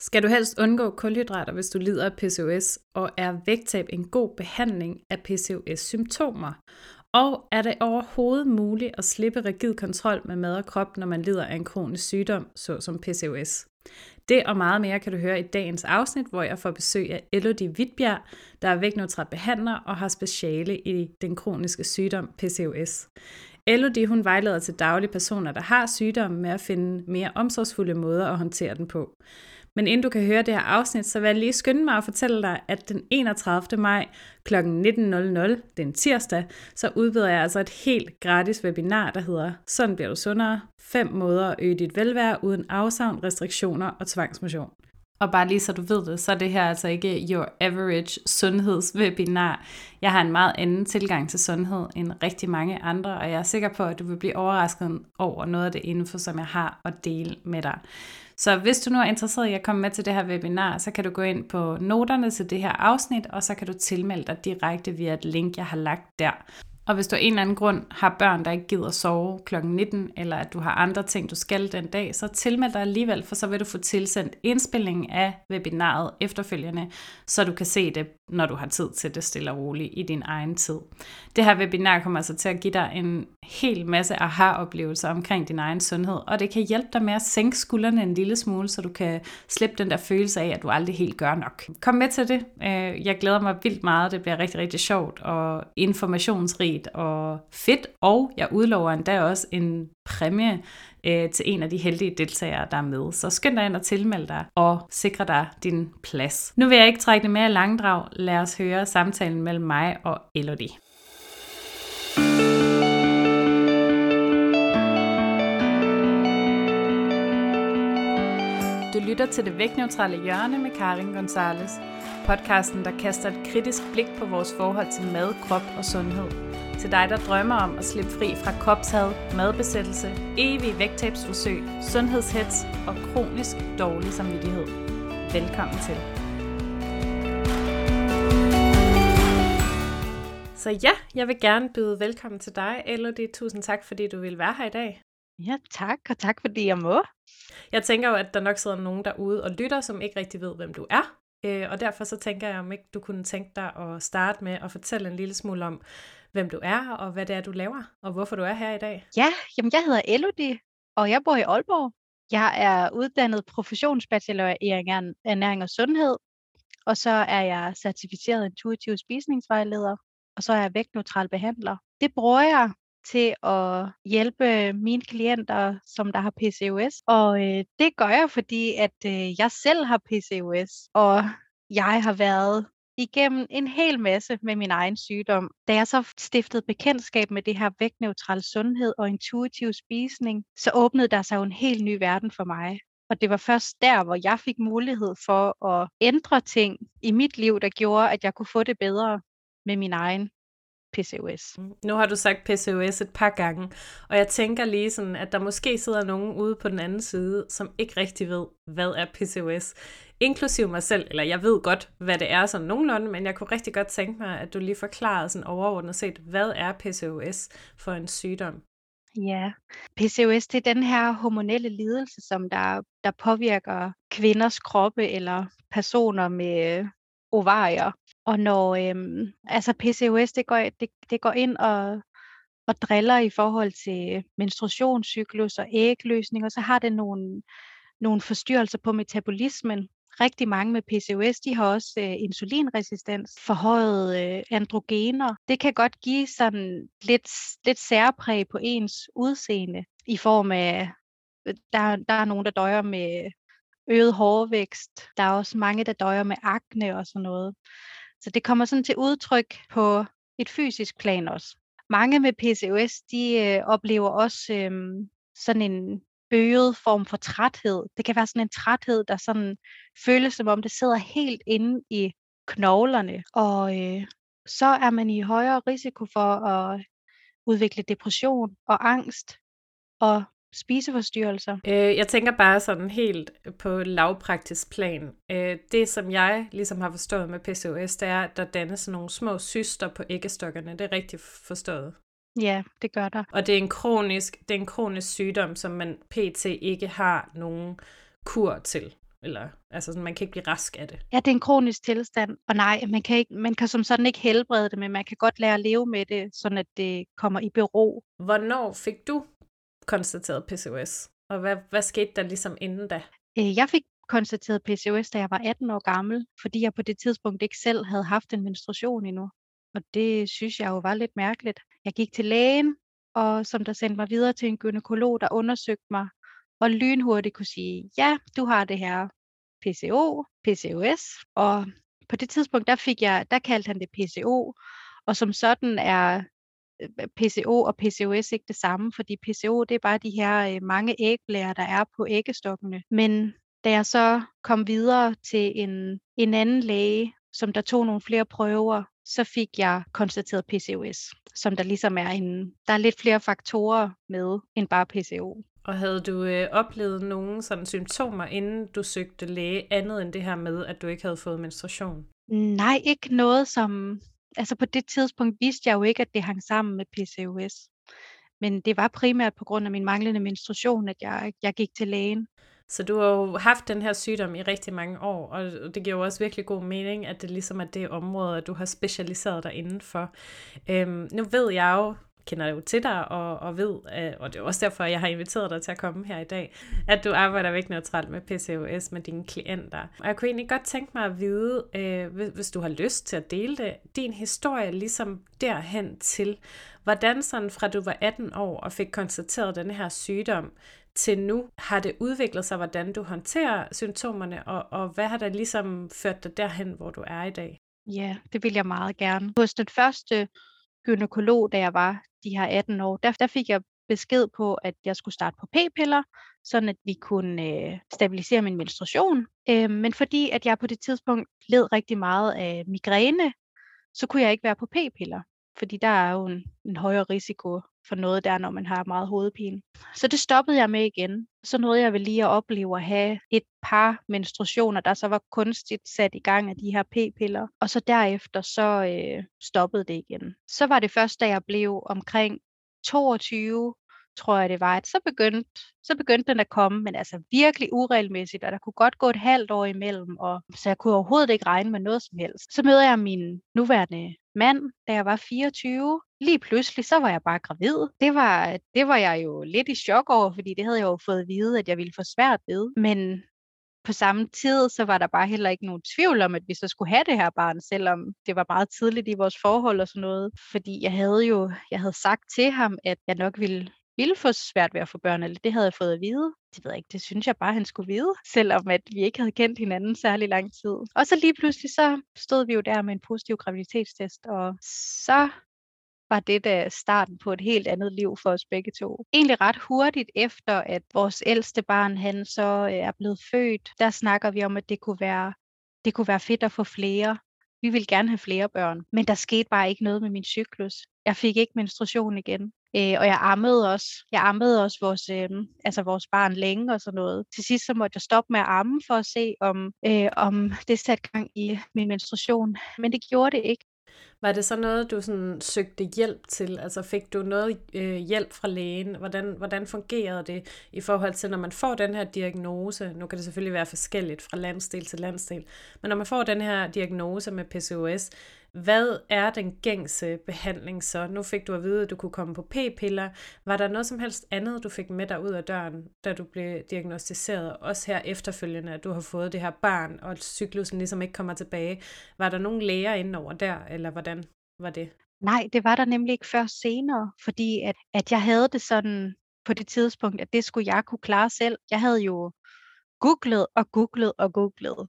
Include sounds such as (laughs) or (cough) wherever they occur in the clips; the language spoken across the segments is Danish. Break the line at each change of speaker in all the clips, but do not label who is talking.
Skal du helst undgå kulhydrater, hvis du lider af PCOS, og er vægttab en god behandling af PCOS-symptomer? Og er det overhovedet muligt at slippe rigid kontrol med mad og krop, når man lider af en kronisk sygdom, såsom PCOS? Det og meget mere kan du høre i dagens afsnit, hvor jeg får besøg af Elodie Hvidbjerg, der er vægtneutral behandler og har speciale i den kroniske sygdom PCOS. Elodie hun vejleder til daglige personer, der har sygdommen med at finde mere omsorgsfulde måder at håndtere den på. Men inden du kan høre det her afsnit, så vil jeg lige skynde mig at fortælle dig, at den 31. maj kl. 19.00, den tirsdag, så udbyder jeg altså et helt gratis webinar, der hedder Sådan bliver du sundere. 5 måder at øge dit velvære uden afsavn, restriktioner og tvangsmotion. Og bare lige så du ved det, så er det her altså ikke your average sundhedswebinar. Jeg har en meget anden tilgang til sundhed end rigtig mange andre, og jeg er sikker på, at du vil blive overrasket over noget af det info, som jeg har at dele med dig. Så hvis du nu er interesseret i at komme med til det her webinar, så kan du gå ind på noterne til det her afsnit, og så kan du tilmelde dig direkte via et link, jeg har lagt der. Og hvis du af en eller anden grund har børn, der ikke gider sove kl. 19, eller at du har andre ting, du skal den dag, så tilmeld dig alligevel, for så vil du få tilsendt indspillingen af webinaret efterfølgende, så du kan se det, når du har tid til det stille og roligt i din egen tid. Det her webinar kommer altså til at give dig en hel masse aha-oplevelser omkring din egen sundhed, og det kan hjælpe dig med at sænke skuldrene en lille smule, så du kan slippe den der følelse af, at du aldrig helt gør nok. Kom med til det. Øh, jeg glæder mig vildt meget. Det bliver rigtig, rigtig sjovt og informationsrigt og fedt, og jeg udlover endda også en præmie øh, til en af de heldige deltagere, der er med. Så skynd dig ind og tilmeld dig og sikre dig din plads. Nu vil jeg ikke trække det mere langdrag. Lad os høre samtalen mellem mig og Elodie. Du lytter til det vægtneutrale hjørne med Karin Gonzalez. Podcasten, der kaster et kritisk blik på vores forhold til mad, krop og sundhed. Til dig, der drømmer om at slippe fri fra kropshad, madbesættelse, evig vægttabsforsøg, sundhedshets og kronisk dårlig samvittighed. Velkommen til. Så ja, jeg vil gerne byde velkommen til dig, Elodie. Tusind tak, fordi du vil være her i dag.
Ja, tak, og tak fordi jeg må.
Jeg tænker jo, at der nok sidder nogen derude og lytter, som ikke rigtig ved, hvem du er. Øh, og derfor så tænker jeg, om ikke du kunne tænke dig at starte med at fortælle en lille smule om, hvem du er, og hvad det er, du laver, og hvorfor du er her i dag.
Ja, jamen jeg hedder Elodie, og jeg bor i Aalborg. Jeg er uddannet professionsbachelor i ernæring og sundhed, og så er jeg certificeret intuitiv spisningsvejleder, og så er jeg vægtneutral behandler. Det bruger jeg til at hjælpe mine klienter, som der har PCOS. Og øh, det gør jeg, fordi at øh, jeg selv har PCOS, og jeg har været igennem en hel masse med min egen sygdom. Da jeg så stiftede bekendtskab med det her vægtneutral sundhed og intuitiv spisning, så åbnede der sig jo en helt ny verden for mig. Og det var først der, hvor jeg fik mulighed for at ændre ting i mit liv, der gjorde, at jeg kunne få det bedre med min egen PCOS.
Nu har du sagt PCOS et par gange, og jeg tænker lige sådan, at der måske sidder nogen ude på den anden side, som ikke rigtig ved, hvad er PCOS. Inklusiv mig selv, eller jeg ved godt, hvad det er sådan nogenlunde, men jeg kunne rigtig godt tænke mig, at du lige forklarede sådan overordnet set, hvad er PCOS for en sygdom?
Ja, PCOS det er den her hormonelle lidelse, som der, der påvirker kvinders kroppe eller personer med ovarier. Og når øhm, altså PCOS det går, det, det går ind og, og driller i forhold til menstruationscyklus og ægløsning, og så har det nogle, nogle forstyrrelser på metabolismen. Rigtig mange med PCOS, de har også øh, insulinresistens, forhøjet øh, androgener. Det kan godt give sådan lidt, lidt særpræg på ens udseende i form af, øh, der, der er nogen, der døjer med øget hårvækst. Der er også mange, der døjer med akne og sådan noget. Så det kommer sådan til udtryk på et fysisk plan også. Mange med PCOS, de øh, oplever også øh, sådan en øget form for træthed. Det kan være sådan en træthed, der sådan føles som om det sidder helt inde i knoglerne. Og øh, så er man i højere risiko for at udvikle depression og angst og spiseforstyrrelser?
Øh, jeg tænker bare sådan helt på lavpraktisk plan. Øh, det, som jeg ligesom har forstået med PCOS, det er, at der dannes nogle små cyster på æggestokkerne. Det er rigtigt forstået.
Ja, det gør der.
Og det er en kronisk, det er en kronisk sygdom, som man pt. ikke har nogen kur til. eller altså sådan, man kan ikke blive rask af det.
Ja, det er en kronisk tilstand, og nej, man kan, ikke, man kan som sådan ikke helbrede det, men man kan godt lære at leve med det, sådan at det kommer i bero.
Hvornår fik du konstateret PCOS, og hvad, hvad skete der ligesom inden da?
Øh, jeg fik konstateret PCOS, da jeg var 18 år gammel, fordi jeg på det tidspunkt ikke selv havde haft en menstruation endnu. Og det synes jeg jo var lidt mærkeligt. Jeg gik til lægen, og som der sendte mig videre til en gynekolog, der undersøgte mig, og lynhurtigt kunne sige, ja, du har det her PCO, PCOS, og på det tidspunkt, der fik jeg, der kaldte han det PCO, og som sådan er PCO og PCOS ikke det samme, fordi PCO det er bare de her øh, mange ægblærer, der er på æggestokkene. Men da jeg så kom videre til en, en anden læge, som der tog nogle flere prøver, så fik jeg konstateret PCOS, som der ligesom er en, der er lidt flere faktorer med end bare PCO.
Og havde du øh, oplevet nogle sådan symptomer, inden du søgte læge, andet end det her med, at du ikke havde fået menstruation?
Nej, ikke noget som... Altså på det tidspunkt vidste jeg jo ikke, at det hang sammen med PCOS. Men det var primært på grund af min manglende menstruation, at jeg, jeg gik til lægen.
Så du har jo haft den her sygdom i rigtig mange år, og det giver jo også virkelig god mening, at det ligesom er det område, at du har specialiseret dig indenfor. Øhm, nu ved jeg jo, kender jo til dig og, og ved, øh, og det er også derfor, jeg har inviteret dig til at komme her i dag, at du arbejder væk neutralt med PCOS med dine klienter. Og jeg kunne egentlig godt tænke mig at vide, øh, hvis, hvis du har lyst til at dele det, din historie ligesom derhen til, hvordan sådan fra du var 18 år og fik konstateret den her sygdom, til nu har det udviklet sig, hvordan du håndterer symptomerne, og, og hvad har der ligesom ført dig derhen, hvor du er i dag?
Ja, det vil jeg meget gerne. Hos den første gynekolog, da jeg var de her 18 år, der, der fik jeg besked på, at jeg skulle starte på p-piller, sådan at vi kunne øh, stabilisere min menstruation. Øh, men fordi at jeg på det tidspunkt led rigtig meget af migræne, så kunne jeg ikke være på p-piller, fordi der er jo en, en højere risiko for noget der, når man har meget hovedpine. Så det stoppede jeg med igen. Så nåede jeg vel lige at opleve at have et par menstruationer, der så var kunstigt sat i gang af de her p-piller. Og så derefter så øh, stoppede det igen. Så var det først, da jeg blev omkring 22, tror jeg det var, at så begyndte, så begyndte den at komme, men altså virkelig uregelmæssigt, og der kunne godt gå et halvt år imellem, og så jeg kunne overhovedet ikke regne med noget som helst. Så møder jeg min nuværende mand, da jeg var 24. Lige pludselig, så var jeg bare gravid. Det var, det var jeg jo lidt i chok over, fordi det havde jeg jo fået at vide, at jeg ville få svært ved. Men på samme tid, så var der bare heller ikke nogen tvivl om, at vi så skulle have det her barn, selvom det var meget tidligt i vores forhold og sådan noget. Fordi jeg havde jo jeg havde sagt til ham, at jeg nok ville ville få svært ved at få børn, eller det havde jeg fået at vide. Det ved jeg ikke, det synes jeg bare, han skulle vide, (laughs) selvom at vi ikke havde kendt hinanden særlig lang tid. Og så lige pludselig, så stod vi jo der med en positiv graviditetstest, og så var det da starten på et helt andet liv for os begge to. Egentlig ret hurtigt efter, at vores ældste barn, han så øh, er blevet født, der snakker vi om, at det kunne være, det kunne være fedt at få flere. Vi ville gerne have flere børn, men der skete bare ikke noget med min cyklus. Jeg fik ikke menstruation igen. Øh, og jeg ammede også. Jeg ammede også vores, øh, altså vores barn længe og sådan noget. Til sidst så måtte jeg stoppe med at amme for at se, om, øh, om det satte gang i min menstruation. Men det gjorde det ikke.
Var det så noget, du sådan søgte hjælp til? Altså fik du noget øh, hjælp fra lægen? Hvordan, hvordan fungerede det i forhold til, når man får den her diagnose? Nu kan det selvfølgelig være forskelligt fra landsdel til landsdel. Men når man får den her diagnose med PCOS, hvad er den gængse behandling så? Nu fik du at vide, at du kunne komme på p-piller. Var der noget som helst andet, du fik med dig ud af døren, da du blev diagnostiseret? Også her efterfølgende, at du har fået det her barn, og cyklusen ligesom ikke kommer tilbage. Var der nogen læger indover der, eller hvordan var det?
Nej, det var der nemlig ikke før senere, fordi at, at jeg havde det sådan på det tidspunkt, at det skulle jeg kunne klare selv. Jeg havde jo googlet og googlet og googlet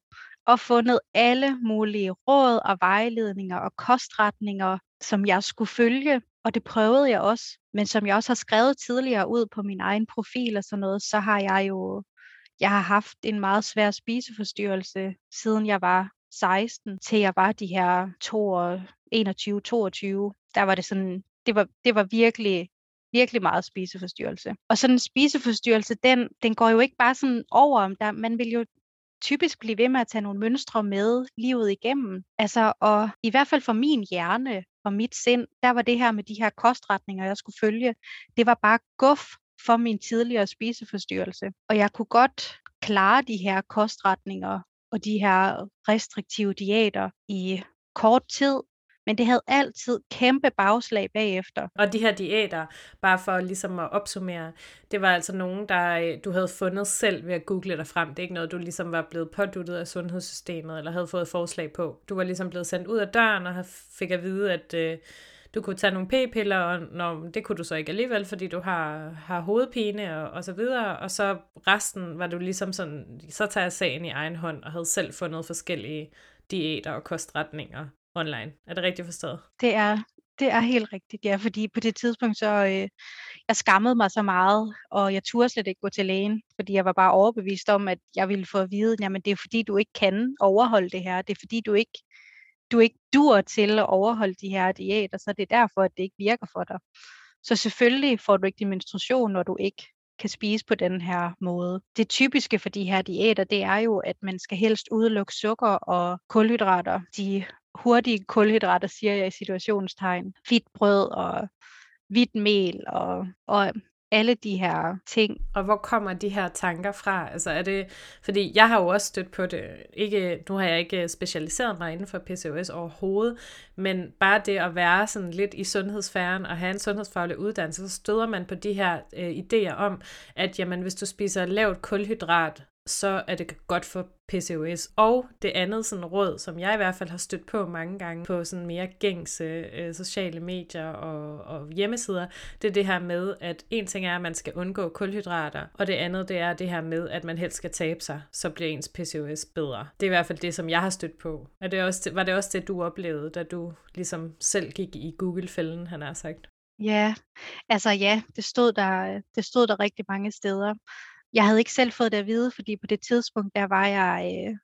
og fundet alle mulige råd og vejledninger og kostretninger, som jeg skulle følge, og det prøvede jeg også. Men som jeg også har skrevet tidligere ud på min egen profil og sådan noget, så har jeg jo jeg har haft en meget svær spiseforstyrrelse, siden jeg var 16, til jeg var de her 21-22. Der var det sådan, det var, det var virkelig virkelig meget spiseforstyrrelse. Og sådan en spiseforstyrrelse, den, den går jo ikke bare sådan over, der, man vil jo typisk blive ved med at tage nogle mønstre med livet igennem. Altså, og i hvert fald for min hjerne og mit sind, der var det her med de her kostretninger, jeg skulle følge, det var bare guf for min tidligere spiseforstyrrelse. Og jeg kunne godt klare de her kostretninger og de her restriktive diæter i kort tid, men det havde altid kæmpe bagslag bagefter.
Og de her diæter, bare for ligesom at opsummere, det var altså nogen, der øh, du havde fundet selv ved at google dig frem. Det er ikke noget, du ligesom var blevet påduttet af sundhedssystemet, eller havde fået forslag på. Du var ligesom blevet sendt ud af døren og fik at vide, at øh, du kunne tage nogle p-piller, og nå, det kunne du så ikke alligevel, fordi du har, har hovedpine og, og så videre, og så resten var du ligesom sådan, så tager jeg sagen i egen hånd, og havde selv fundet forskellige diæter og kostretninger online. Er det rigtigt forstået?
Det er, det er helt rigtigt, ja, fordi på det tidspunkt så, øh, jeg skammede mig så meget, og jeg turde slet ikke gå til lægen, fordi jeg var bare overbevist om, at jeg ville få at vide, jamen det er fordi, du ikke kan overholde det her, det er fordi, du ikke, du ikke dur til at overholde de her diæter, så det er derfor, at det ikke virker for dig. Så selvfølgelig får du ikke din menstruation, når du ikke kan spise på den her måde. Det typiske for de her diæter, det er jo, at man skal helst udelukke sukker og kulhydrater. De hurtige kulhydrater, siger jeg i situationstegn. Hvidt brød og hvidt mel og, og alle de her ting.
Og hvor kommer de her tanker fra? Altså er det, fordi jeg har jo også stødt på det, ikke, nu har jeg ikke øh, specialiseret mig inden for PCOS overhovedet, men bare det at være sådan lidt i sundhedsfæren og have en sundhedsfaglig uddannelse, så støder man på de her øh, idéer om, at jamen, hvis du spiser lavt kulhydrat, så er det godt for PCOS. Og det andet sådan råd, som jeg i hvert fald har stødt på mange gange på sådan mere gængse øh, sociale medier og, og hjemmesider, det er det her med, at en ting er, at man skal undgå kulhydrater, og det andet det er det her med, at man helst skal tabe sig, så bliver ens PCOS bedre. Det er i hvert fald det, som jeg har stødt på. Er det også, var det også det, du oplevede, da du ligesom selv gik i Google-fælden, han har sagt?
Ja, altså ja, det stod der, øh, det stod der rigtig mange steder. Jeg havde ikke selv fået det at vide, fordi på det tidspunkt, der var jeg, øh,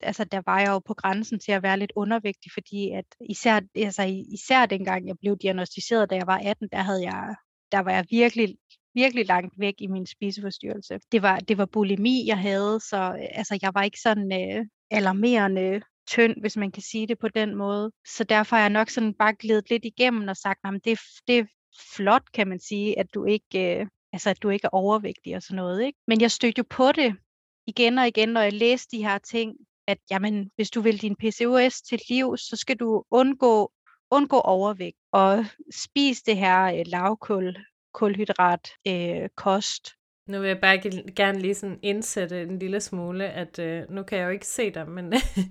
altså der var jeg jo på grænsen til at være lidt undervægtig, fordi at især, altså især dengang jeg blev diagnostiseret, da jeg var 18, der havde jeg, der var jeg virkelig, virkelig langt væk i min spiseforstyrrelse. Det var, det var bulimi, jeg havde, så altså, jeg var ikke sådan øh, alarmerende tynd, hvis man kan sige det på den måde. Så derfor har jeg nok sådan bare glædet lidt igennem og sagt, at det, det er flot, kan man sige, at du ikke, øh, altså at du ikke er overvægtig og sådan noget. Ikke? Men jeg stødte jo på det igen og igen, når jeg læste de her ting, at jamen, hvis du vil din PCOS til liv, så skal du undgå, undgå overvægt og spise det her øh, lavkul, kulhydrat øh, kost.
Nu vil jeg bare gerne lige sådan indsætte en lille smule, at øh, nu kan jeg jo ikke se dig, men,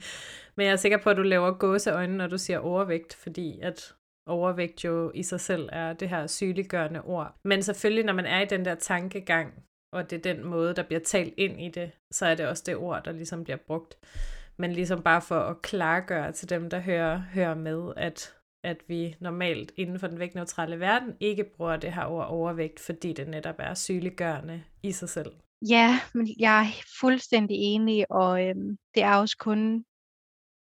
(laughs) men jeg er sikker på, at du laver gåseøjne, når du siger overvægt, fordi at overvægt jo i sig selv er det her sygeliggørende ord. Men selvfølgelig, når man er i den der tankegang, og det er den måde, der bliver talt ind i det, så er det også det ord, der ligesom bliver brugt. Men ligesom bare for at klargøre til dem, der hører, hører med, at, at vi normalt inden for den vægtneutrale verden ikke bruger det her ord overvægt, fordi det netop er sygeliggørende i sig selv.
Ja, men jeg er fuldstændig enig, og øhm, det er også kun,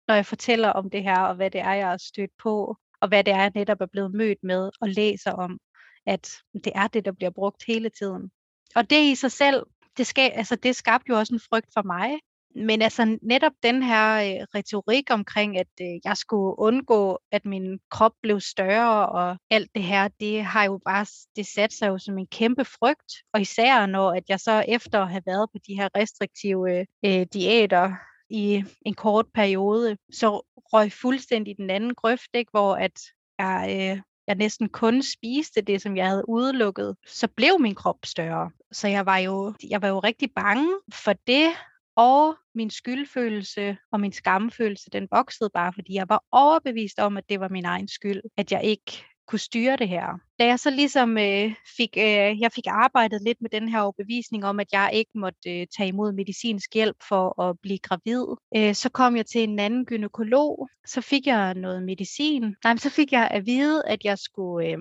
når jeg fortæller om det her, og hvad det er, jeg har stødt på, og hvad det er, jeg netop er blevet mødt med og læser om, at det er det, der bliver brugt hele tiden. Og det i sig selv, det, skal, altså, det skabte jo også en frygt for mig. Men altså netop den her øh, retorik omkring, at øh, jeg skulle undgå, at min krop blev større og alt det her, det har jo bare det sat sig jo som en kæmpe frygt. Og især når at jeg så efter at have været på de her restriktive øh, diæter i en kort periode, så røg fuldstændig den anden grøft, ikke? hvor at jeg, øh, jeg næsten kun spiste det, som jeg havde udelukket, så blev min krop større. Så jeg var jo, jeg var jo rigtig bange for det, og min skyldfølelse og min skamfølelse, den voksede bare, fordi jeg var overbevist om, at det var min egen skyld, at jeg ikke kunne styre det her. Da jeg så ligesom øh, fik, øh, jeg fik arbejdet lidt med den her overbevisning om, at jeg ikke måtte øh, tage imod medicinsk hjælp for at blive gravid, øh, så kom jeg til en anden gynekolog. Så fik jeg noget medicin. Nej, så fik jeg at vide, at jeg skulle, øh,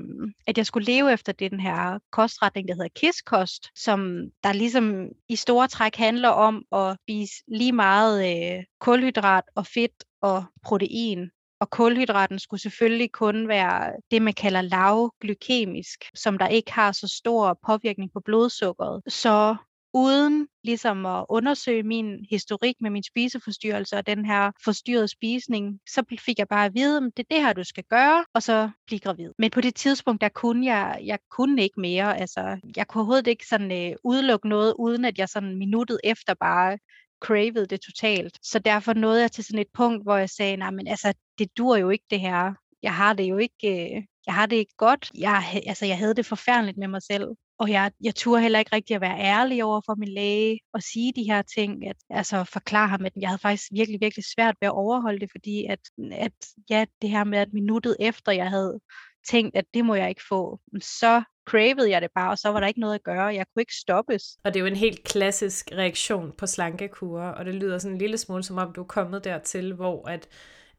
at jeg skulle leve efter den her kostretning, der hedder KISS-kost, som der ligesom i store træk handler om at spise lige meget øh, kulhydrat og fedt og protein og kulhydraten skulle selvfølgelig kun være det, man kalder lavglykemisk, som der ikke har så stor påvirkning på blodsukkeret. Så uden ligesom at undersøge min historik med min spiseforstyrrelse og den her forstyrrede spisning, så fik jeg bare at vide, at det er det her, du skal gøre, og så blive gravid. Men på det tidspunkt, der kunne jeg, jeg kunne ikke mere. Altså, jeg kunne overhovedet ikke sådan øh, udelukke noget, uden at jeg sådan minuttet efter bare cravede det totalt. Så derfor nåede jeg til sådan et punkt, hvor jeg sagde, nej, men altså, det dur jo ikke det her. Jeg har det jo ikke, øh, jeg har det ikke godt. Jeg, altså, jeg havde det forfærdeligt med mig selv. Og jeg, jeg turde heller ikke rigtig at være ærlig over for min læge og sige de her ting, at altså forklare ham, at jeg havde faktisk virkelig, virkelig svært ved at overholde det, fordi at, at ja, det her med, at minuttet efter jeg havde tænkt, at det må jeg ikke få, så cravede jeg det bare, og så var der ikke noget at gøre. Jeg kunne ikke stoppes.
Og det er jo en helt klassisk reaktion på slankekure, og det lyder sådan en lille smule som om, du er kommet dertil, hvor at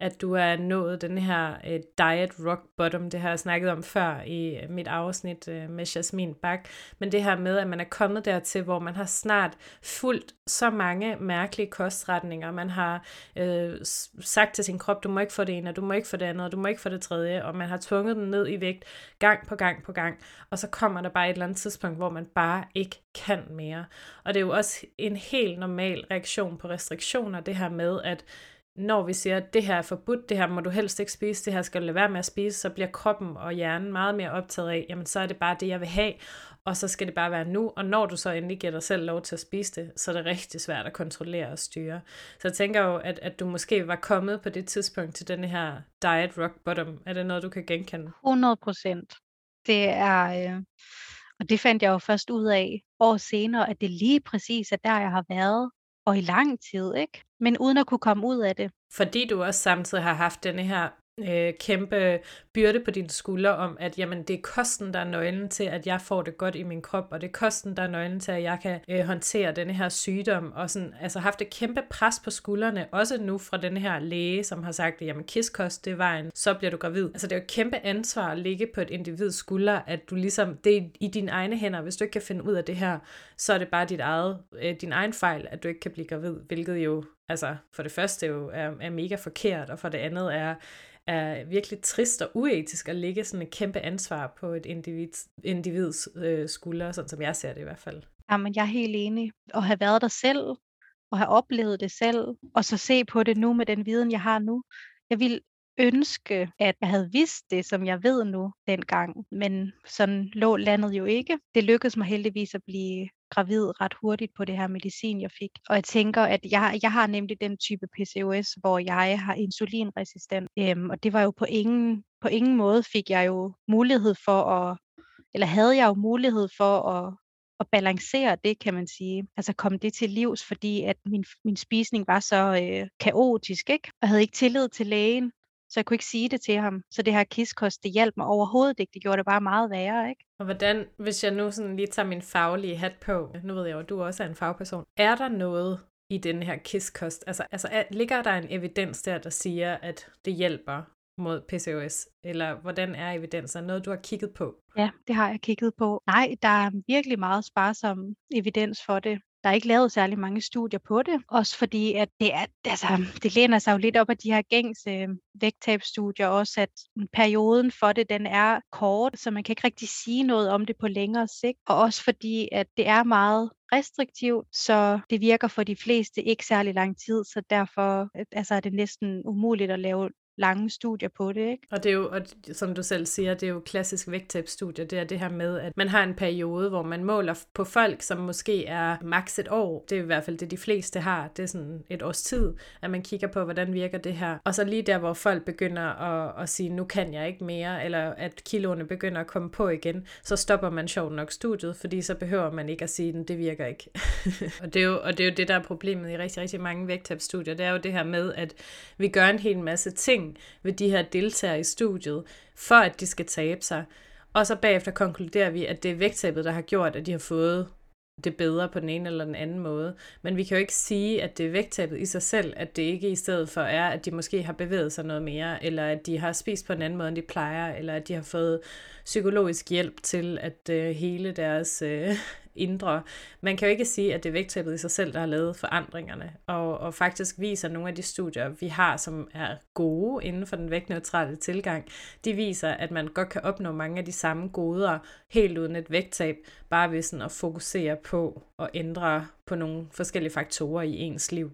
at du er nået den her øh, diet rock bottom, det har jeg snakket om før i øh, mit afsnit øh, med Jasmin Bak, men det her med, at man er kommet dertil, hvor man har snart fuldt så mange mærkelige kostretninger, man har øh, sagt til sin krop, du må ikke få det ene, og du må ikke få det andet, og du må ikke få det tredje, og man har tvunget den ned i vægt gang på gang på gang, og så kommer der bare et eller andet tidspunkt, hvor man bare ikke kan mere. Og det er jo også en helt normal reaktion på restriktioner, det her med, at når vi siger, at det her er forbudt, det her må du helst ikke spise, det her skal du lade være med at spise, så bliver kroppen og hjernen meget mere optaget af, jamen så er det bare det, jeg vil have, og så skal det bare være nu, og når du så endelig giver dig selv lov til at spise det, så er det rigtig svært at kontrollere og styre. Så jeg tænker jo, at, at du måske var kommet på det tidspunkt til den her diet rock bottom. Er det noget, du kan genkende?
100 procent. Det er, øh, og det fandt jeg jo først ud af år senere, at det lige præcis er der, jeg har været, og i lang tid, ikke? Men uden at kunne komme ud af det.
Fordi du også samtidig har haft denne her øh, kæmpe byrde på dine skuldre om, at jamen, det er kosten, der er nøglen til, at jeg får det godt i min krop, og det er kosten, der er nøglen til, at jeg kan øh, håndtere denne her sygdom, og sådan, altså haft et kæmpe pres på skuldrene, også nu fra den her læge, som har sagt, at jamen, kiskost, det er vejen, så bliver du gravid. Altså det er jo et kæmpe ansvar at ligge på et individs skuldre, at du ligesom, det er i dine egne hænder, hvis du ikke kan finde ud af det her, så er det bare dit eget, øh, din egen fejl, at du ikke kan blive gravid, hvilket jo altså for det første jo er, er mega forkert, og for det andet er, er virkelig trist og uetisk at lægge sådan et kæmpe ansvar på et individ, individs øh, skuldre, sådan som jeg ser det i hvert fald.
Jamen, jeg er helt enig. At have været der selv, og have oplevet det selv, og så se på det nu med den viden, jeg har nu. Jeg vil ønske, at jeg havde vidst det, som jeg ved nu dengang, men sådan lå landet jo ikke. Det lykkedes mig heldigvis at blive gravid ret hurtigt på det her medicin, jeg fik. Og jeg tænker, at jeg, jeg har nemlig den type PCOS, hvor jeg har insulinresistent. Øhm, og det var jo på ingen, på ingen måde fik jeg jo mulighed for at, eller havde jeg jo mulighed for at, at balancere det, kan man sige. Altså komme det til livs, fordi at min, min spisning var så øh, kaotisk, ikke? Og havde ikke tillid til lægen så jeg kunne ikke sige det til ham. Så det her kiskost, det hjalp mig overhovedet ikke. Det gjorde det bare meget værre, ikke?
Og hvordan, hvis jeg nu sådan lige tager min faglige hat på, nu ved jeg jo, at du også er en fagperson, er der noget i den her kiskost? Altså, altså er, ligger der en evidens der, der siger, at det hjælper mod PCOS? Eller hvordan er evidensen? Noget, du har kigget på?
Ja, det har jeg kigget på. Nej, der er virkelig meget sparsom evidens for det. Der er ikke lavet særlig mange studier på det, også fordi at det, er, altså, det læner sig jo lidt op af de her gængse vægttabstudier, vægttabsstudier også, at perioden for det, den er kort, så man kan ikke rigtig sige noget om det på længere sigt. Og også fordi, at det er meget restriktivt, så det virker for de fleste ikke særlig lang tid, så derfor øh, altså, er det næsten umuligt at lave lange studier på det. Ikke?
Og det er jo, og som du selv siger, det er jo klassisk vægttabstudier, det er det her med, at man har en periode, hvor man måler på folk, som måske er maks et år. Det er i hvert fald det, de fleste har. Det er sådan et års tid, at man kigger på, hvordan virker det her. Og så lige der, hvor folk begynder at, at sige, nu kan jeg ikke mere, eller at kiloene begynder at komme på igen, så stopper man sjovt nok studiet, fordi så behøver man ikke at sige, at det virker ikke. (laughs) og, det er jo, og det er jo det, der er problemet i rigtig, rigtig mange vægttabstudier. Det er jo det her med, at vi gør en hel masse ting, ting ved de her deltagere i studiet, for at de skal tabe sig. Og så bagefter konkluderer vi, at det er vægttabet, der har gjort, at de har fået det bedre på den ene eller den anden måde. Men vi kan jo ikke sige, at det er vægttabet i sig selv, at det ikke i stedet for er, at de måske har bevæget sig noget mere, eller at de har spist på en anden måde, end de plejer, eller at de har fået psykologisk hjælp til at øh, hele deres øh, indre. Man kan jo ikke sige, at det er vægttabet i sig selv, der har lavet forandringerne, og, og faktisk viser nogle af de studier, vi har, som er gode inden for den vægtneutrale tilgang, de viser, at man godt kan opnå mange af de samme goder helt uden et vægttab, bare ved sådan at fokusere på at ændre på nogle forskellige faktorer i ens liv.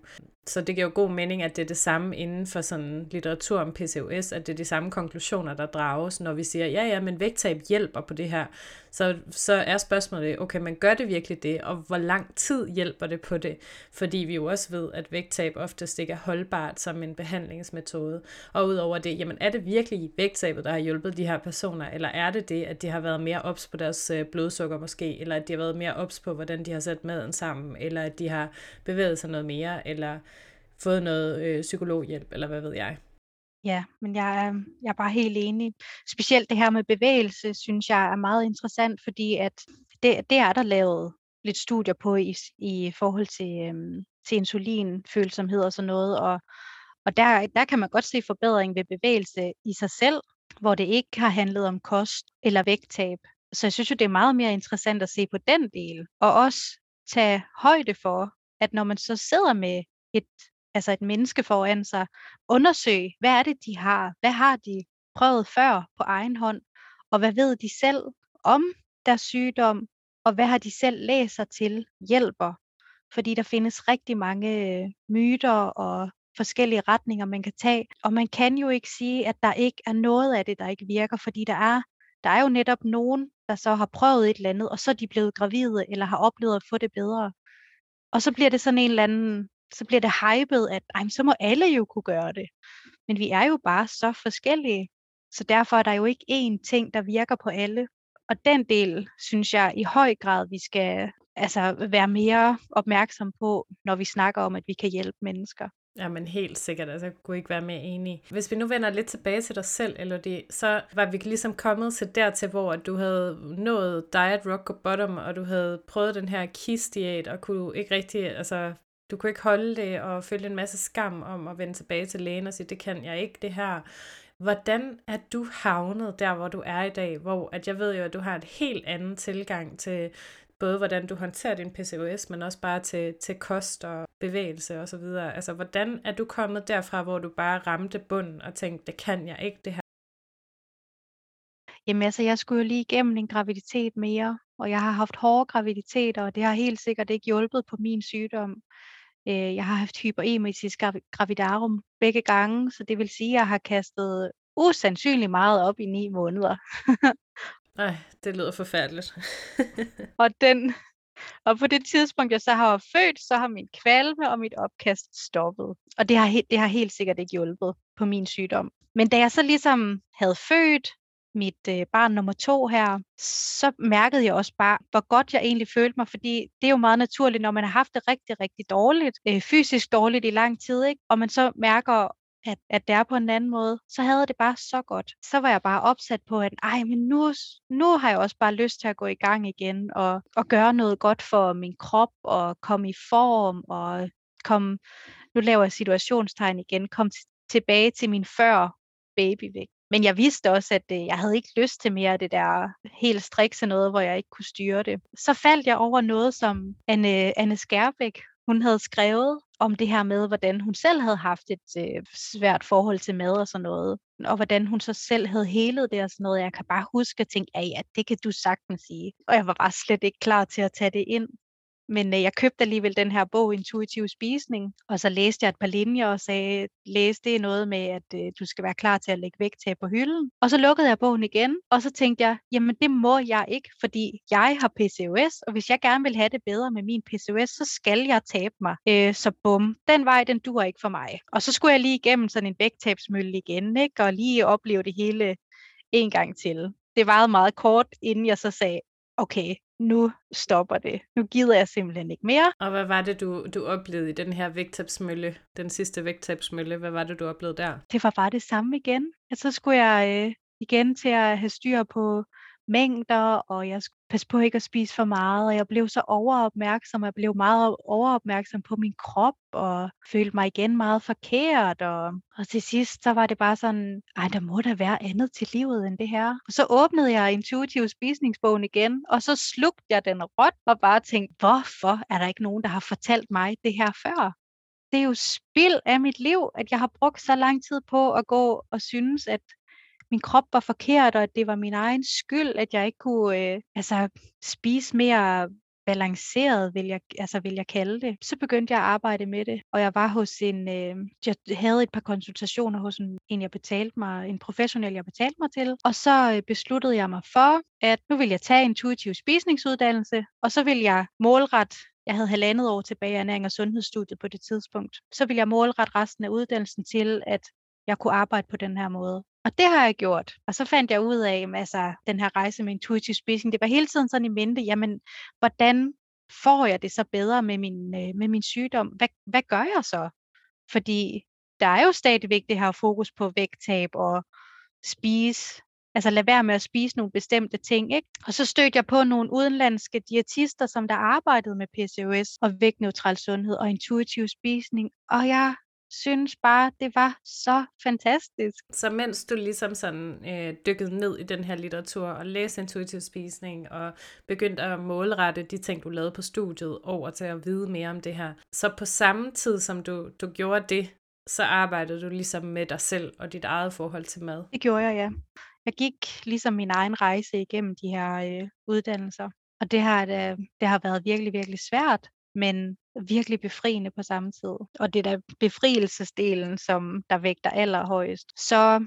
Så det giver jo god mening, at det er det samme inden for sådan litteratur om PCOS, at det er de samme konklusioner, der drages, når vi siger, ja ja, men vægttab hjælper på det her. Så, så er spørgsmålet, okay, men gør det virkelig det, og hvor lang tid hjælper det på det? Fordi vi jo også ved, at vægttab oftest ikke er holdbart som en behandlingsmetode. Og udover det, jamen er det virkelig vægttabet, der har hjulpet de her personer, eller er det det, at de har været mere ops på deres øh, blodsukker måske, eller at de har været mere ops på, hvordan de har sat maden sammen, eller at de har bevæget sig noget mere, eller fået noget øh, psykologhjælp, eller hvad ved jeg.
Ja, men jeg er, jeg er bare helt enig. Specielt det her med bevægelse, synes jeg er meget interessant, fordi at det, det er der lavet lidt studier på i, i forhold til, øhm, til insulinfølsomhed og sådan noget, og, og der, der kan man godt se forbedring ved bevægelse i sig selv, hvor det ikke har handlet om kost eller vægttab. Så jeg synes jo, det er meget mere interessant at se på den del, og også tage højde for, at når man så sidder med et altså et menneske foran sig, undersøge, hvad er det, de har? Hvad har de prøvet før på egen hånd? Og hvad ved de selv om deres sygdom? Og hvad har de selv læst sig til hjælper? Fordi der findes rigtig mange øh, myter og forskellige retninger, man kan tage. Og man kan jo ikke sige, at der ikke er noget af det, der ikke virker, fordi der er, der er jo netop nogen, der så har prøvet et eller andet, og så er de blevet gravide, eller har oplevet at få det bedre. Og så bliver det sådan en eller anden så bliver det hypet, at ej, så må alle jo kunne gøre det. Men vi er jo bare så forskellige, så derfor er der jo ikke én ting, der virker på alle. Og den del, synes jeg i høj grad, vi skal altså, være mere opmærksom på, når vi snakker om, at vi kan hjælpe mennesker.
Ja, men helt sikkert. Altså, jeg kunne ikke være mere enig. Hvis vi nu vender lidt tilbage til dig selv, Elodie, så var vi ligesom kommet til dertil, hvor du havde nået diet rock bottom, og du havde prøvet den her kiss diæt, og kunne ikke rigtig altså, du kunne ikke holde det og følte en masse skam om at vende tilbage til lægen og sige, det kan jeg ikke, det her. Hvordan er du havnet der, hvor du er i dag, hvor at jeg ved jo, at du har et helt andet tilgang til både hvordan du håndterer din PCOS, men også bare til, til kost og bevægelse og så videre. Altså, hvordan er du kommet derfra, hvor du bare ramte bunden og tænkte, det kan jeg ikke, det her?
Jamen altså, jeg skulle jo lige igennem en graviditet mere, og jeg har haft hårde graviditeter, og det har helt sikkert ikke hjulpet på min sygdom. Øh, jeg har haft hyperemetisk gravidarum begge gange, så det vil sige, at jeg har kastet usandsynligt meget op i ni måneder. (laughs)
Nej, det lyder forfærdeligt. (laughs)
og, den, og på det tidspunkt, jeg så har født, så har min kvalme og mit opkast stoppet. Og det har, det har helt sikkert ikke hjulpet på min sygdom. Men da jeg så ligesom havde født, mit øh, barn nummer to her, så mærkede jeg også bare, hvor godt jeg egentlig følte mig, fordi det er jo meget naturligt, når man har haft det rigtig, rigtig dårligt, øh, fysisk dårligt i lang tid, ikke? og man så mærker, at, at det er på en anden måde, så havde det bare så godt. Så var jeg bare opsat på, at ej, men nu, nu har jeg også bare lyst til at gå i gang igen, og, og gøre noget godt for min krop, og komme i form, og komme, nu laver jeg situationstegn igen, komme tilbage til min før babyvægt. Men jeg vidste også, at øh, jeg havde ikke lyst til mere af det der helt strikse noget, hvor jeg ikke kunne styre det. Så faldt jeg over noget, som Anne, Anne Skærbæk, hun havde skrevet om det her med, hvordan hun selv havde haft et øh, svært forhold til mad og sådan noget, og hvordan hun så selv havde helet det og sådan noget. Jeg kan bare huske at tænke, at ja, det kan du sagtens sige. Og jeg var bare slet ikke klar til at tage det ind. Men øh, jeg købte alligevel den her bog, Intuitiv Spisning, og så læste jeg et par linjer og sagde, læs det noget med, at øh, du skal være klar til at lægge vægttab på hylden. Og så lukkede jeg bogen igen, og så tænkte jeg, jamen det må jeg ikke, fordi jeg har PCOS, og hvis jeg gerne vil have det bedre med min PCOS, så skal jeg tabe mig. Øh, så bum, den vej, den dur ikke for mig. Og så skulle jeg lige igennem sådan en vægttabsmølle igen, ikke? og lige opleve det hele en gang til. Det varede meget kort, inden jeg så sagde, okay, nu stopper det. Nu gider jeg simpelthen ikke mere.
Og hvad var det, du, du oplevede i den her vægttabsmølle, den sidste vægttabsmølle? Hvad var det, du oplevede der?
Det var bare det samme igen. At så skulle jeg øh, igen til at have styr på mængder, og jeg pas på ikke at spise for meget, og jeg blev så overopmærksom, og jeg blev meget overopmærksom på min krop, og følte mig igen meget forkert, og, og til sidst, så var det bare sådan, ej, der må da være andet til livet end det her. Og så åbnede jeg intuitiv spisningsbogen igen, og så slugte jeg den råt, og bare tænkte, hvorfor er der ikke nogen, der har fortalt mig det her før? Det er jo spild af mit liv, at jeg har brugt så lang tid på at gå og synes, at min krop var forkert, og at det var min egen skyld, at jeg ikke kunne øh, altså, spise mere balanceret, vil jeg, altså vil jeg kalde det. Så begyndte jeg at arbejde med det, og jeg var hos en, øh, jeg havde et par konsultationer hos en, en, jeg betalte mig, en professionel, jeg betalte mig til, og så øh, besluttede jeg mig for, at nu vil jeg tage intuitiv spisningsuddannelse, og så vil jeg målret jeg havde halvandet år tilbage i ernæring og sundhedsstudiet på det tidspunkt, så vil jeg målrette resten af uddannelsen til, at jeg kunne arbejde på den her måde. Og det har jeg gjort. Og så fandt jeg ud af, altså den her rejse med intuitive spisning, det var hele tiden sådan i mente, jamen, hvordan får jeg det så bedre med min, øh, med min sygdom? Hvad, hvad gør jeg så? Fordi der er jo stadigvæk det her fokus på vægttab og spise. Altså lad være med at spise nogle bestemte ting. Ikke? Og så stødte jeg på nogle udenlandske diætister, som der arbejdede med PCOS og vægtneutral sundhed og intuitiv spisning. Og jeg synes bare, det var så fantastisk.
Så mens du ligesom sådan øh, dykkede ned i den her litteratur og læste intuitiv spisning og begyndte at målrette de ting, du lavede på studiet over til at vide mere om det her, så på samme tid som du, du gjorde det, så arbejdede du ligesom med dig selv og dit eget forhold til mad.
Det gjorde jeg, ja. Jeg gik ligesom min egen rejse igennem de her øh, uddannelser. Og det har, det, det har været virkelig, virkelig svært, men virkelig befriende på samme tid. Og det er da befrielsesdelen, som der vægter allerhøjest. Så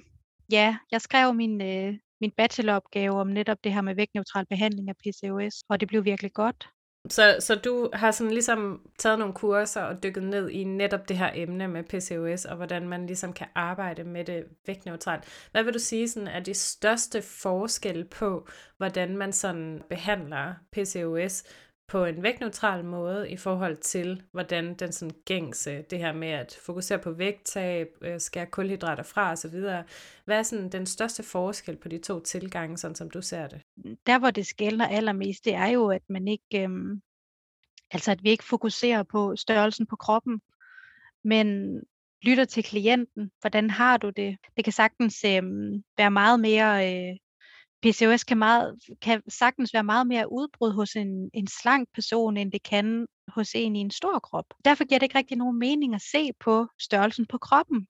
ja, jeg skrev min, øh, min bacheloropgave om netop det her med vægtneutral behandling af PCOS, og det blev virkelig godt.
Så, så du har sådan ligesom taget nogle kurser og dykket ned i netop det her emne med PCOS, og hvordan man ligesom kan arbejde med det vægtneutralt. Hvad vil du sige sådan, er de største forskel på, hvordan man sådan behandler PCOS på en vægtneutral måde i forhold til, hvordan den sådan gængse, det her med at fokusere på vægttab, øh, skære kulhydrater fra osv., hvad er sådan den største forskel på de to tilgange, sådan som du ser det?
Der, hvor det skældner allermest, det er jo, at man ikke, øhm, altså at vi ikke fokuserer på størrelsen på kroppen, men lytter til klienten. Hvordan har du det? Det kan sagtens øhm, være meget mere øh, PCOS kan, meget, kan sagtens være meget mere udbrud hos en, en slank person, end det kan hos en i en stor krop. Derfor giver det ikke rigtig nogen mening at se på størrelsen på kroppen.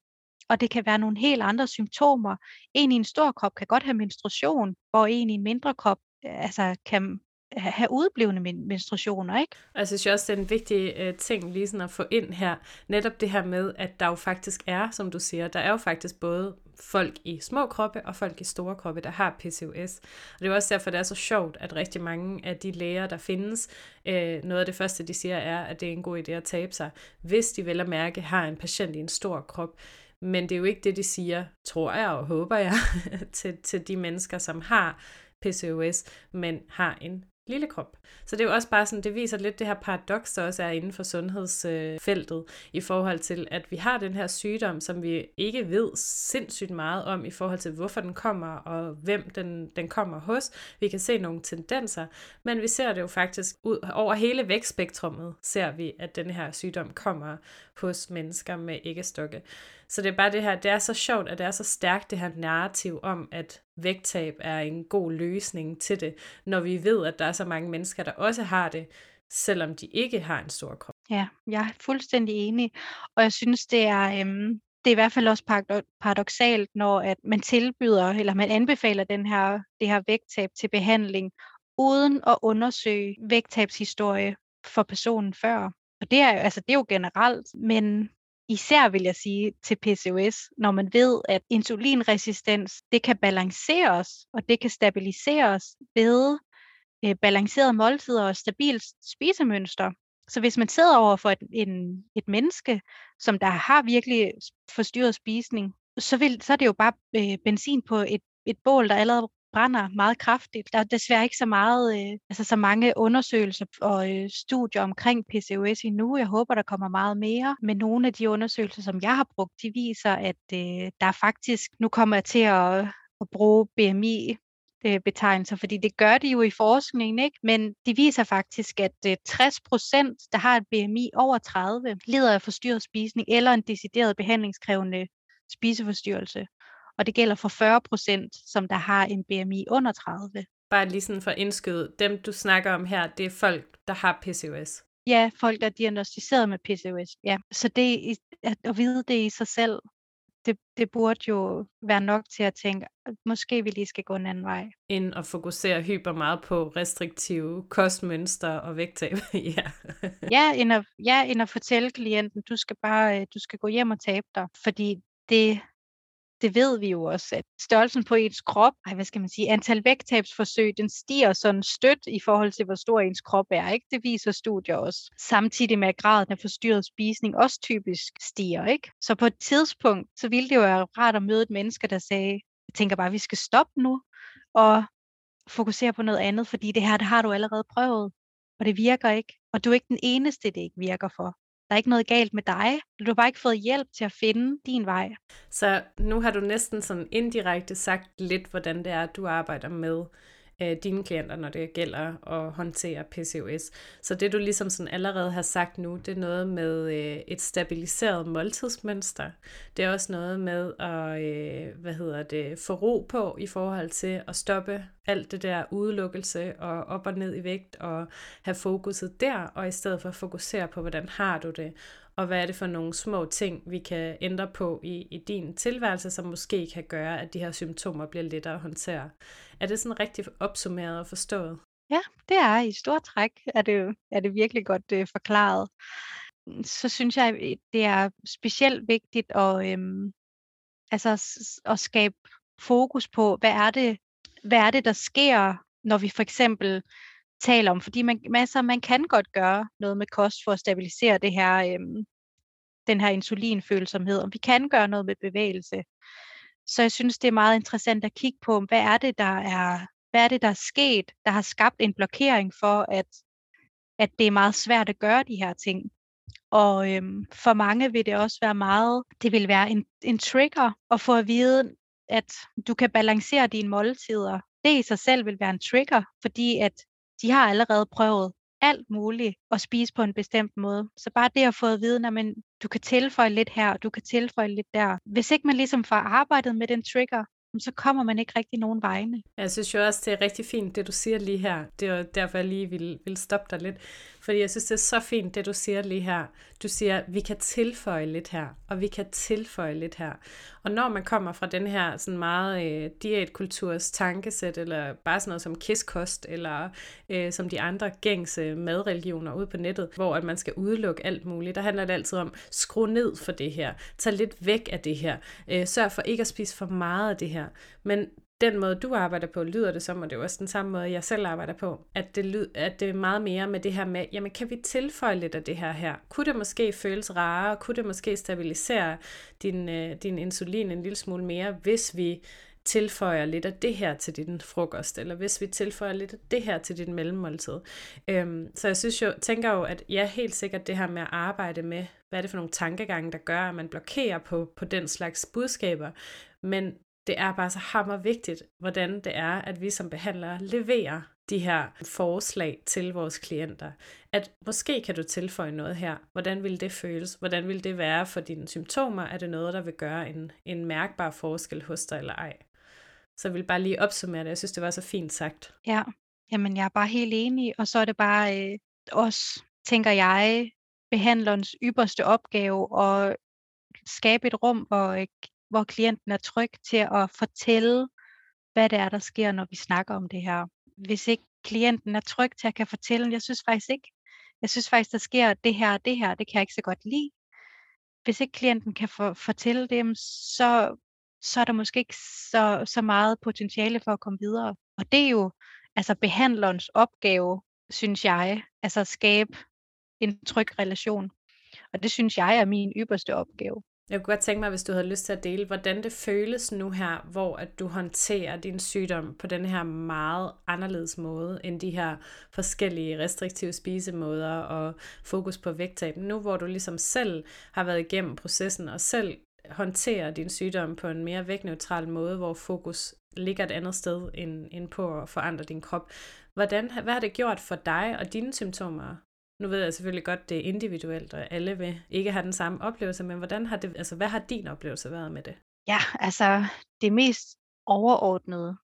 Og det kan være nogle helt andre symptomer. En i en stor krop kan godt have menstruation, hvor en i en mindre krop altså, kan have udeblivende menstruationer, ikke?
Og jeg synes også, det er en vigtig øh, ting lige sådan at få ind her. Netop det her med, at der jo faktisk er, som du siger, der er jo faktisk både folk i små kroppe og folk i store kroppe, der har PCOS. Og det er også derfor, det er så sjovt, at rigtig mange af de læger, der findes, øh, noget af det første, de siger, er, at det er en god idé at tabe sig, hvis de vel at mærke har en patient i en stor krop. Men det er jo ikke det, de siger, tror jeg og håber jeg, (laughs) til, til de mennesker, som har PCOS, men har en lille krop. Så det er jo også bare sådan, det viser lidt det her paradoks, der også er inden for sundhedsfeltet, øh, i forhold til, at vi har den her sygdom, som vi ikke ved sindssygt meget om, i forhold til, hvorfor den kommer, og hvem den, den kommer hos. Vi kan se nogle tendenser, men vi ser det jo faktisk ud over hele vækstspektrummet, ser vi, at den her sygdom kommer hos mennesker med æggestokke. Så det er bare det her, det er så sjovt, at det er så stærkt det her narrativ om, at vægttab er en god løsning til det, når vi ved, at der er så mange mennesker, der også har det, selvom de ikke har en stor krop.
Ja, jeg er fuldstændig enig, og jeg synes, det er, øhm, det er i hvert fald også paradoxalt, når at man tilbyder, eller man anbefaler den her, det her vægttab til behandling, uden at undersøge vægttabshistorie for personen før. Og det er, altså, det er jo generelt, men især vil jeg sige til PCOS, når man ved, at insulinresistens, det kan balanceres, og det kan stabiliseres ved øh, balancerede måltider og stabilt spisemønster. Så hvis man sidder over for et, en, et menneske, som der har virkelig forstyrret spisning, så, vil, så er det jo bare øh, benzin på et, et bål, der allerede brænder meget kraftigt. Der er desværre ikke så meget, øh, altså så mange undersøgelser og øh, studier omkring PCOS endnu. Jeg håber, der kommer meget mere. Men nogle af de undersøgelser, som jeg har brugt, de viser, at øh, der er faktisk, nu kommer jeg til at, at bruge BMI øh, betegnelser, fordi det gør de jo i forskningen, ikke? men de viser faktisk, at øh, 60 procent, der har et BMI over 30, lider af forstyrret spisning eller en decideret behandlingskrævende spiseforstyrrelse. Og det gælder for 40 procent, som der har en BMI under 30.
Bare lige sådan for indskyde, dem du snakker om her, det er folk, der har PCOS.
Ja, folk, der er diagnostiseret med PCOS. Ja. Så det, at, at vide det i sig selv, det, det burde jo være nok til at tænke, at måske vi lige skal gå en anden vej.
End at fokusere hyper meget på restriktive kostmønstre og vægttab. (laughs) ja.
ja, end at, ja, end at fortælle klienten, du skal bare øh, du skal gå hjem og tabe dig, fordi det det ved vi jo også, at størrelsen på ens krop, ej, hvad skal man sige, antal vægttabsforsøg, den stiger sådan stødt i forhold til, hvor stor ens krop er. Ikke? Det viser studier også. Samtidig med, at graden af forstyrret spisning også typisk stiger. Ikke? Så på et tidspunkt, så ville det jo være rart at møde et menneske, der sagde, jeg tænker bare, at vi skal stoppe nu, og fokusere på noget andet, fordi det her, det har du allerede prøvet, og det virker ikke. Og du er ikke den eneste, det ikke virker for. Der er ikke noget galt med dig. Du har bare ikke fået hjælp til at finde din vej.
Så nu har du næsten sådan indirekte sagt lidt, hvordan det er, du arbejder med øh, dine klienter, når det gælder at håndtere PCOS. Så det du ligesom sådan allerede har sagt nu, det er noget med øh, et stabiliseret måltidsmønster. Det er også noget med at øh, hvad hedder det, få ro på i forhold til at stoppe alt det der udelukkelse og op og ned i vægt og have fokuset der, og i stedet for at fokusere på, hvordan har du det, og hvad er det for nogle små ting, vi kan ændre på i, i din tilværelse, som måske kan gøre, at de her symptomer bliver lettere at håndtere. Er det sådan rigtig opsummeret og forstået?
Ja, det er i stort træk, er det, er det virkelig godt øh, forklaret. Så synes jeg, det er specielt vigtigt at, øhm, altså, at skabe fokus på, hvad er det, hvad er det, der sker, når vi for eksempel taler om, fordi man, altså, man kan godt gøre noget med kost for at stabilisere det her, øhm, den her insulinfølsomhed, og vi kan gøre noget med bevægelse. Så jeg synes, det er meget interessant at kigge på, hvad er det, der er, hvad er det, der er sket, der har skabt en blokering for, at, at det er meget svært at gøre de her ting. Og øhm, for mange vil det også være meget, det vil være en, en trigger at få at vide, at du kan balancere dine måltider. Det i sig selv vil være en trigger, fordi at de har allerede prøvet alt muligt at spise på en bestemt måde. Så bare det at få at vide, at du kan tilføje lidt her, og du kan tilføje lidt der. Hvis ikke man ligesom får arbejdet med den trigger, så kommer man ikke rigtig nogen vegne.
Jeg synes jo også, det er rigtig fint, det du siger lige her. Det er derfor, jeg lige vil, vil stoppe dig lidt. Fordi jeg synes, det er så fint, det du siger lige her. Du siger, vi kan tilføje lidt her, og vi kan tilføje lidt her. Og når man kommer fra den her sådan meget øh, diætkulturs tankesæt, eller bare sådan noget som kiskost, eller øh, som de andre gængse madreligioner ude på nettet, hvor at man skal udelukke alt muligt, der handler det altid om, skru ned for det her, tag lidt væk af det her, øh, sørg for ikke at spise for meget af det her. Men den måde, du arbejder på, lyder det som, og det er også den samme måde, jeg selv arbejder på, at det, lyd, at det er meget mere med det her med, jamen kan vi tilføje lidt af det her her? Kunne det måske føles rarere? Kunne det måske stabilisere din, øh, din insulin en lille smule mere, hvis vi tilføjer lidt af det her til din frokost, eller hvis vi tilføjer lidt af det her til din mellemmåltid. Øhm, så jeg synes jo, tænker jo, at ja, helt sikkert det her med at arbejde med, hvad er det for nogle tankegange, der gør, at man blokerer på, på den slags budskaber, men det er bare så hammer vigtigt, hvordan det er, at vi som behandlere leverer de her forslag til vores klienter. At måske kan du tilføje noget her. Hvordan vil det føles? Hvordan vil det være for dine symptomer? Er det noget, der vil gøre en, en mærkbar forskel hos dig eller ej? Så jeg vil bare lige opsummere det. Jeg synes, det var så fint sagt.
Ja, jamen jeg er bare helt enig. Og så er det bare øh, os, tænker jeg, behandlerens ypperste opgave at skabe et rum, hvor øh, hvor klienten er tryg til at fortælle, hvad det er, der sker, når vi snakker om det her. Hvis ikke klienten er tryg til at kan fortælle, jeg synes faktisk ikke, jeg synes faktisk, der sker det her og det her, det kan jeg ikke så godt lide. Hvis ikke klienten kan for, fortælle dem, så, så er der måske ikke så, så meget potentiale for at komme videre. Og det er jo altså behandlerens opgave, synes jeg, altså at skabe en tryg relation. Og det synes jeg er min ypperste opgave.
Jeg kunne godt tænke mig, hvis du havde lyst til at dele, hvordan det føles nu her, hvor at du håndterer din sygdom på den her meget anderledes måde, end de her forskellige restriktive spisemåder og fokus på vægttab. Nu hvor du ligesom selv har været igennem processen og selv håndterer din sygdom på en mere vægtneutral måde, hvor fokus ligger et andet sted end, end på at forandre din krop. Hvordan, hvad har det gjort for dig og dine symptomer? Nu ved jeg selvfølgelig godt, det er individuelt, og alle vil ikke have den samme oplevelse, men hvordan har det, altså, hvad har din oplevelse været med det?
Ja, altså det mest overordnede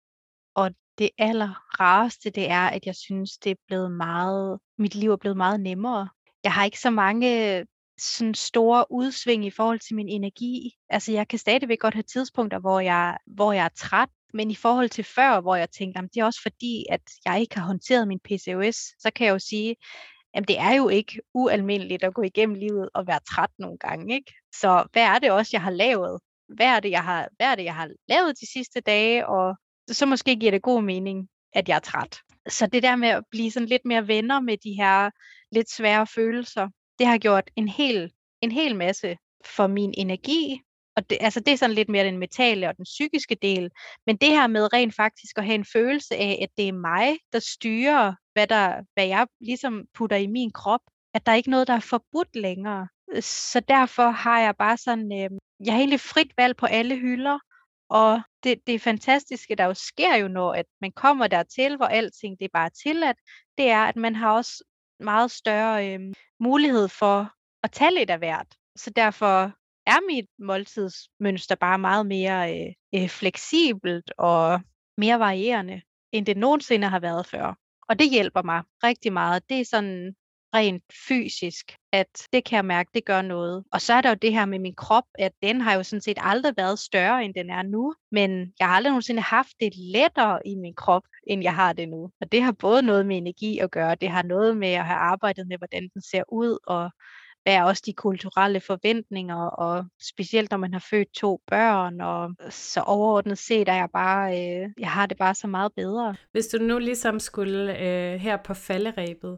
og det aller rareste, det er, at jeg synes, det er blevet meget, mit liv er blevet meget nemmere. Jeg har ikke så mange sådan store udsving i forhold til min energi. Altså jeg kan stadigvæk godt have tidspunkter, hvor jeg, hvor jeg er træt, men i forhold til før, hvor jeg tænkte, jamen, det er også fordi, at jeg ikke har håndteret min PCOS, så kan jeg jo sige, jamen det er jo ikke ualmindeligt at gå igennem livet og være træt nogle gange. Ikke? Så hvad er det også, jeg har lavet? Hvad er det, jeg har, hvad er det, jeg har lavet de sidste dage? Og så måske giver det god mening, at jeg er træt. Så det der med at blive sådan lidt mere venner med de her lidt svære følelser, det har gjort en hel, en hel masse for min energi. Og det, altså det er sådan lidt mere den mentale og den psykiske del. Men det her med rent faktisk at have en følelse af, at det er mig, der styrer, hvad, der, hvad jeg ligesom putter i min krop. At der er ikke noget, der er forbudt længere. Så derfor har jeg bare sådan, øh, jeg har egentlig frit valg på alle hylder. Og det, det fantastiske, der jo sker jo, når at man kommer dertil, hvor alting det er bare tilladt, det er, at man har også meget større øh, mulighed for at tage lidt af hvert. Så derfor er mit måltidsmønster bare meget mere øh, øh, fleksibelt og mere varierende, end det nogensinde har været før. Og det hjælper mig rigtig meget. Det er sådan rent fysisk, at det kan jeg mærke, det gør noget. Og så er der jo det her med min krop, at den har jo sådan set aldrig været større, end den er nu. Men jeg har aldrig nogensinde haft det lettere i min krop, end jeg har det nu. Og det har både noget med energi at gøre, det har noget med at have arbejdet med, hvordan den ser ud, og hvad er også de kulturelle forventninger, og specielt når man har født to børn, og så overordnet set er jeg bare, øh, jeg har det bare så meget bedre.
Hvis du nu ligesom skulle øh, her på falderæbet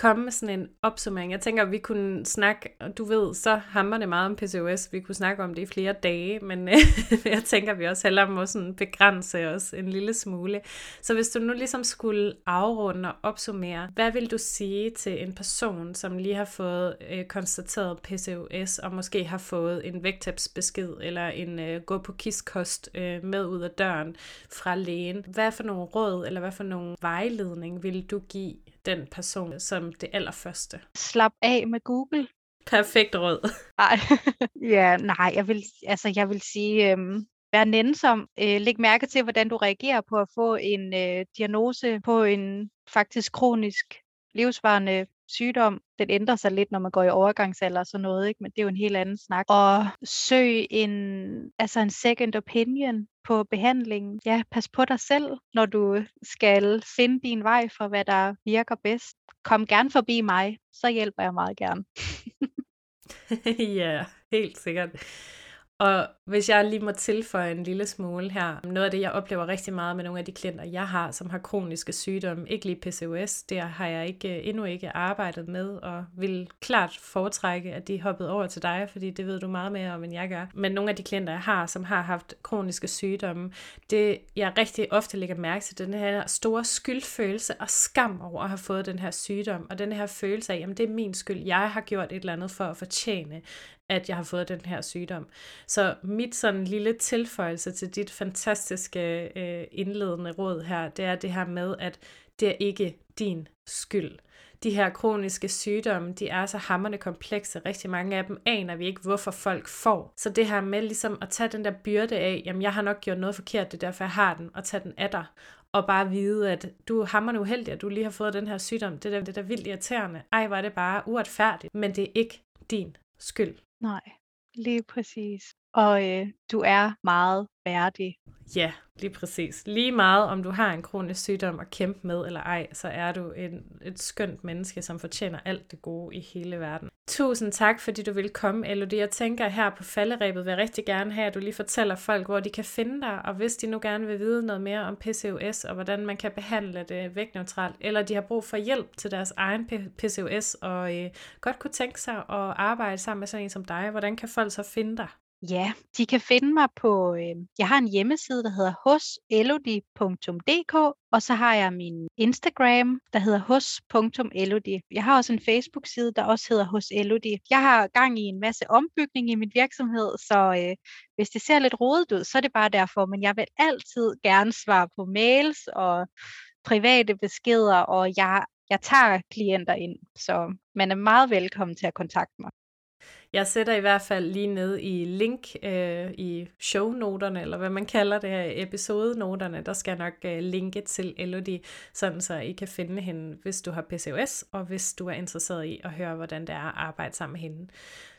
komme med sådan en opsummering. Jeg tænker, at vi kunne snakke, du ved, så hammerne meget om PCOS, vi kunne snakke om det i flere dage, men øh, (laughs) jeg tænker, at vi også hellere må sådan begrænse os en lille smule. Så hvis du nu ligesom skulle afrunde og opsummere, hvad vil du sige til en person, som lige har fået øh, konstateret PCOS, og måske har fået en vægttabsbesked, eller en øh, gå på kistkost øh, med ud af døren fra lægen? Hvad for nogle råd, eller hvad for nogle vejledning vil du give den person som det allerførste?
Slap af med Google.
Perfekt råd.
Nej, (laughs) ja, nej, jeg vil, altså, jeg vil sige, øhm, vær nænsom. Øh, læg mærke til, hvordan du reagerer på at få en øh, diagnose på en faktisk kronisk livsvarende sygdom, den ændrer sig lidt, når man går i overgangsalder og sådan noget, ikke? men det er jo en helt anden snak. Og søg en, altså en second opinion på behandlingen. Ja, pas på dig selv, når du skal finde din vej for, hvad der virker bedst. Kom gerne forbi mig, så hjælper jeg meget gerne. (laughs)
ja, helt sikkert. Og hvis jeg lige må tilføje en lille smule her, noget af det, jeg oplever rigtig meget med nogle af de klienter, jeg har, som har kroniske sygdomme, ikke lige PCOS, det har jeg ikke, øh, endnu ikke arbejdet med, og vil klart foretrække, at de hoppede over til dig, fordi det ved du meget mere om, end jeg gør. Men nogle af de klienter, jeg har, som har haft kroniske sygdomme, det jeg rigtig ofte lægger mærke til, den her store skyldfølelse og skam over at have fået den her sygdom, og den her følelse af, jamen det er min skyld, jeg har gjort et eller andet for at fortjene, at jeg har fået den her sygdom. Så mit sådan lille tilføjelse til dit fantastiske øh, indledende råd her, det er det her med, at det er ikke din skyld. De her kroniske sygdomme, de er så hammerne komplekse. Rigtig mange af dem aner vi ikke, hvorfor folk får. Så det her med ligesom at tage den der byrde af, jamen jeg har nok gjort noget forkert, det er derfor jeg har den, og tage den af dig. Og bare vide, at du er hammerende uheldig, at du lige har fået den her sygdom. Det er, det er vildt irriterende. Ej, var det bare uretfærdigt. Men det er ikke din skyld.
Nej, lige præcis. Og øh, du er meget værdig.
Ja, lige præcis. Lige meget om du har en kronisk sygdom at kæmpe med eller ej, så er du en, et skønt menneske, som fortjener alt det gode i hele verden. Tusind tak, fordi du vil komme, Elodie. Jeg tænker her på falderæbet vil jeg rigtig gerne have, at du lige fortæller folk, hvor de kan finde dig, og hvis de nu gerne vil vide noget mere om PCOS, og hvordan man kan behandle det vægtneutralt, eller de har brug for hjælp til deres egen PCOS, og øh, godt kunne tænke sig at arbejde sammen med sådan en som dig, hvordan kan folk så finde dig?
Ja, de kan finde mig på, øh, jeg har en hjemmeside, der hedder hos.elodie.dk, og så har jeg min Instagram, der hedder hos.elodie. Jeg har også en Facebook-side, der også hedder hoselodie. Jeg har gang i en masse ombygning i min virksomhed, så øh, hvis det ser lidt rodet ud, så er det bare derfor, men jeg vil altid gerne svare på mails og private beskeder, og jeg, jeg tager klienter ind, så man er meget velkommen til at kontakte mig.
Jeg sætter i hvert fald lige ned i link øh, i shownoterne, eller hvad man kalder det her, episodenoterne, der skal jeg nok øh, linke til Elodie, sådan så I kan finde hende, hvis du har PCOS, og hvis du er interesseret i at høre, hvordan det er at arbejde sammen med hende.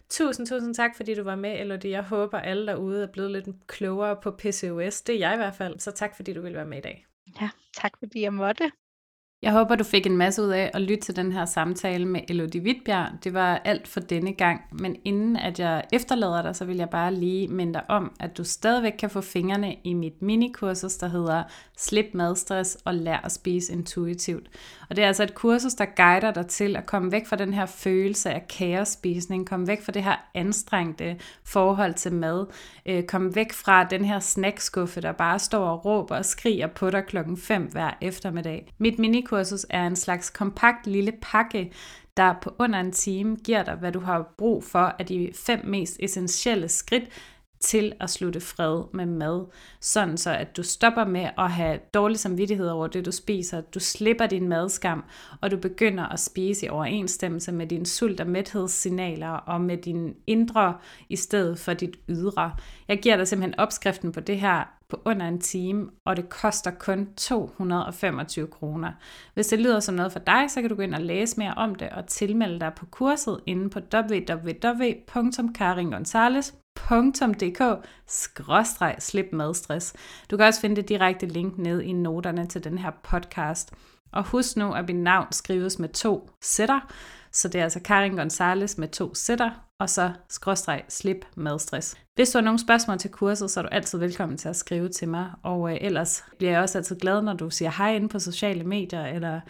Tusind, tusind tak, fordi du var med, Elodie. Jeg håber, alle derude er blevet lidt klogere på PCOS. Det er jeg i hvert fald, så tak, fordi du ville være med i dag.
Ja, tak fordi jeg måtte.
Jeg håber, du fik en masse ud af at lytte til den her samtale med Elodie Wittbjerg. Det var alt for denne gang, men inden at jeg efterlader dig, så vil jeg bare lige minde dig om, at du stadigvæk kan få fingrene i mit minikursus, der hedder Slip madstress og lær at spise intuitivt. Og det er altså et kursus, der guider dig til at komme væk fra den her følelse af kaosspisning, komme væk fra det her anstrengte forhold til mad, øh, komme væk fra den her snackskuffe, der bare står og råber og skriger på dig klokken 5 hver eftermiddag. Mit minikursus er en slags kompakt lille pakke, der på under en time giver dig, hvad du har brug for af de fem mest essentielle skridt, til at slutte fred med mad, sådan så at du stopper med at have dårlig samvittighed over det, du spiser, du slipper din madskam, og du begynder at spise i overensstemmelse med dine sult- og mæthedssignaler og med din indre i stedet for dit ydre. Jeg giver dig simpelthen opskriften på det her på under en time, og det koster kun 225 kroner. Hvis det lyder som noget for dig, så kan du gå ind og læse mere om det og tilmelde dig på kurset inde på www.karingonzales.com slip madstress. Du kan også finde det direkte link ned i noterne til den her podcast. Og husk nu, at mit navn skrives med to sætter, så det er altså Karin Gonzales med to sætter, og så skråstreg slip madstress. Hvis du har nogle spørgsmål til kurset, så er du altid velkommen til at skrive til mig, og øh, ellers bliver jeg også altid glad, når du siger hej inde på sociale medier, eller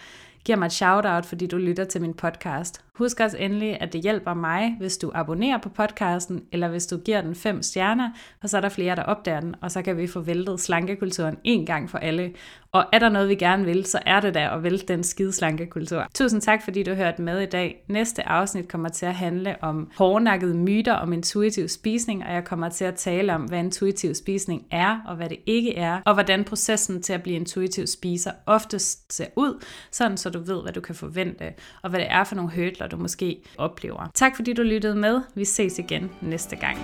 giver mig et shout-out, fordi du lytter til min podcast. Husk også endelig, at det hjælper mig, hvis du abonnerer på podcasten, eller hvis du giver den fem stjerner, og så er der flere, der opdager den, og så kan vi få væltet slankekulturen en gang for alle. Og er der noget, vi gerne vil, så er det der at vælte den skide slankekultur. Tusind tak, fordi du hørte med i dag. Næste afsnit kommer til at handle om hårdnakkede myter om intuitiv spisning, og jeg kommer til at tale om, hvad intuitiv spisning er, og hvad det ikke er, og hvordan processen til at blive intuitiv spiser oftest ser ud, sådan så du ved, hvad du kan forvente, og hvad det er for nogle hurdler, du måske oplever. Tak fordi du lyttede med. Vi ses igen næste gang.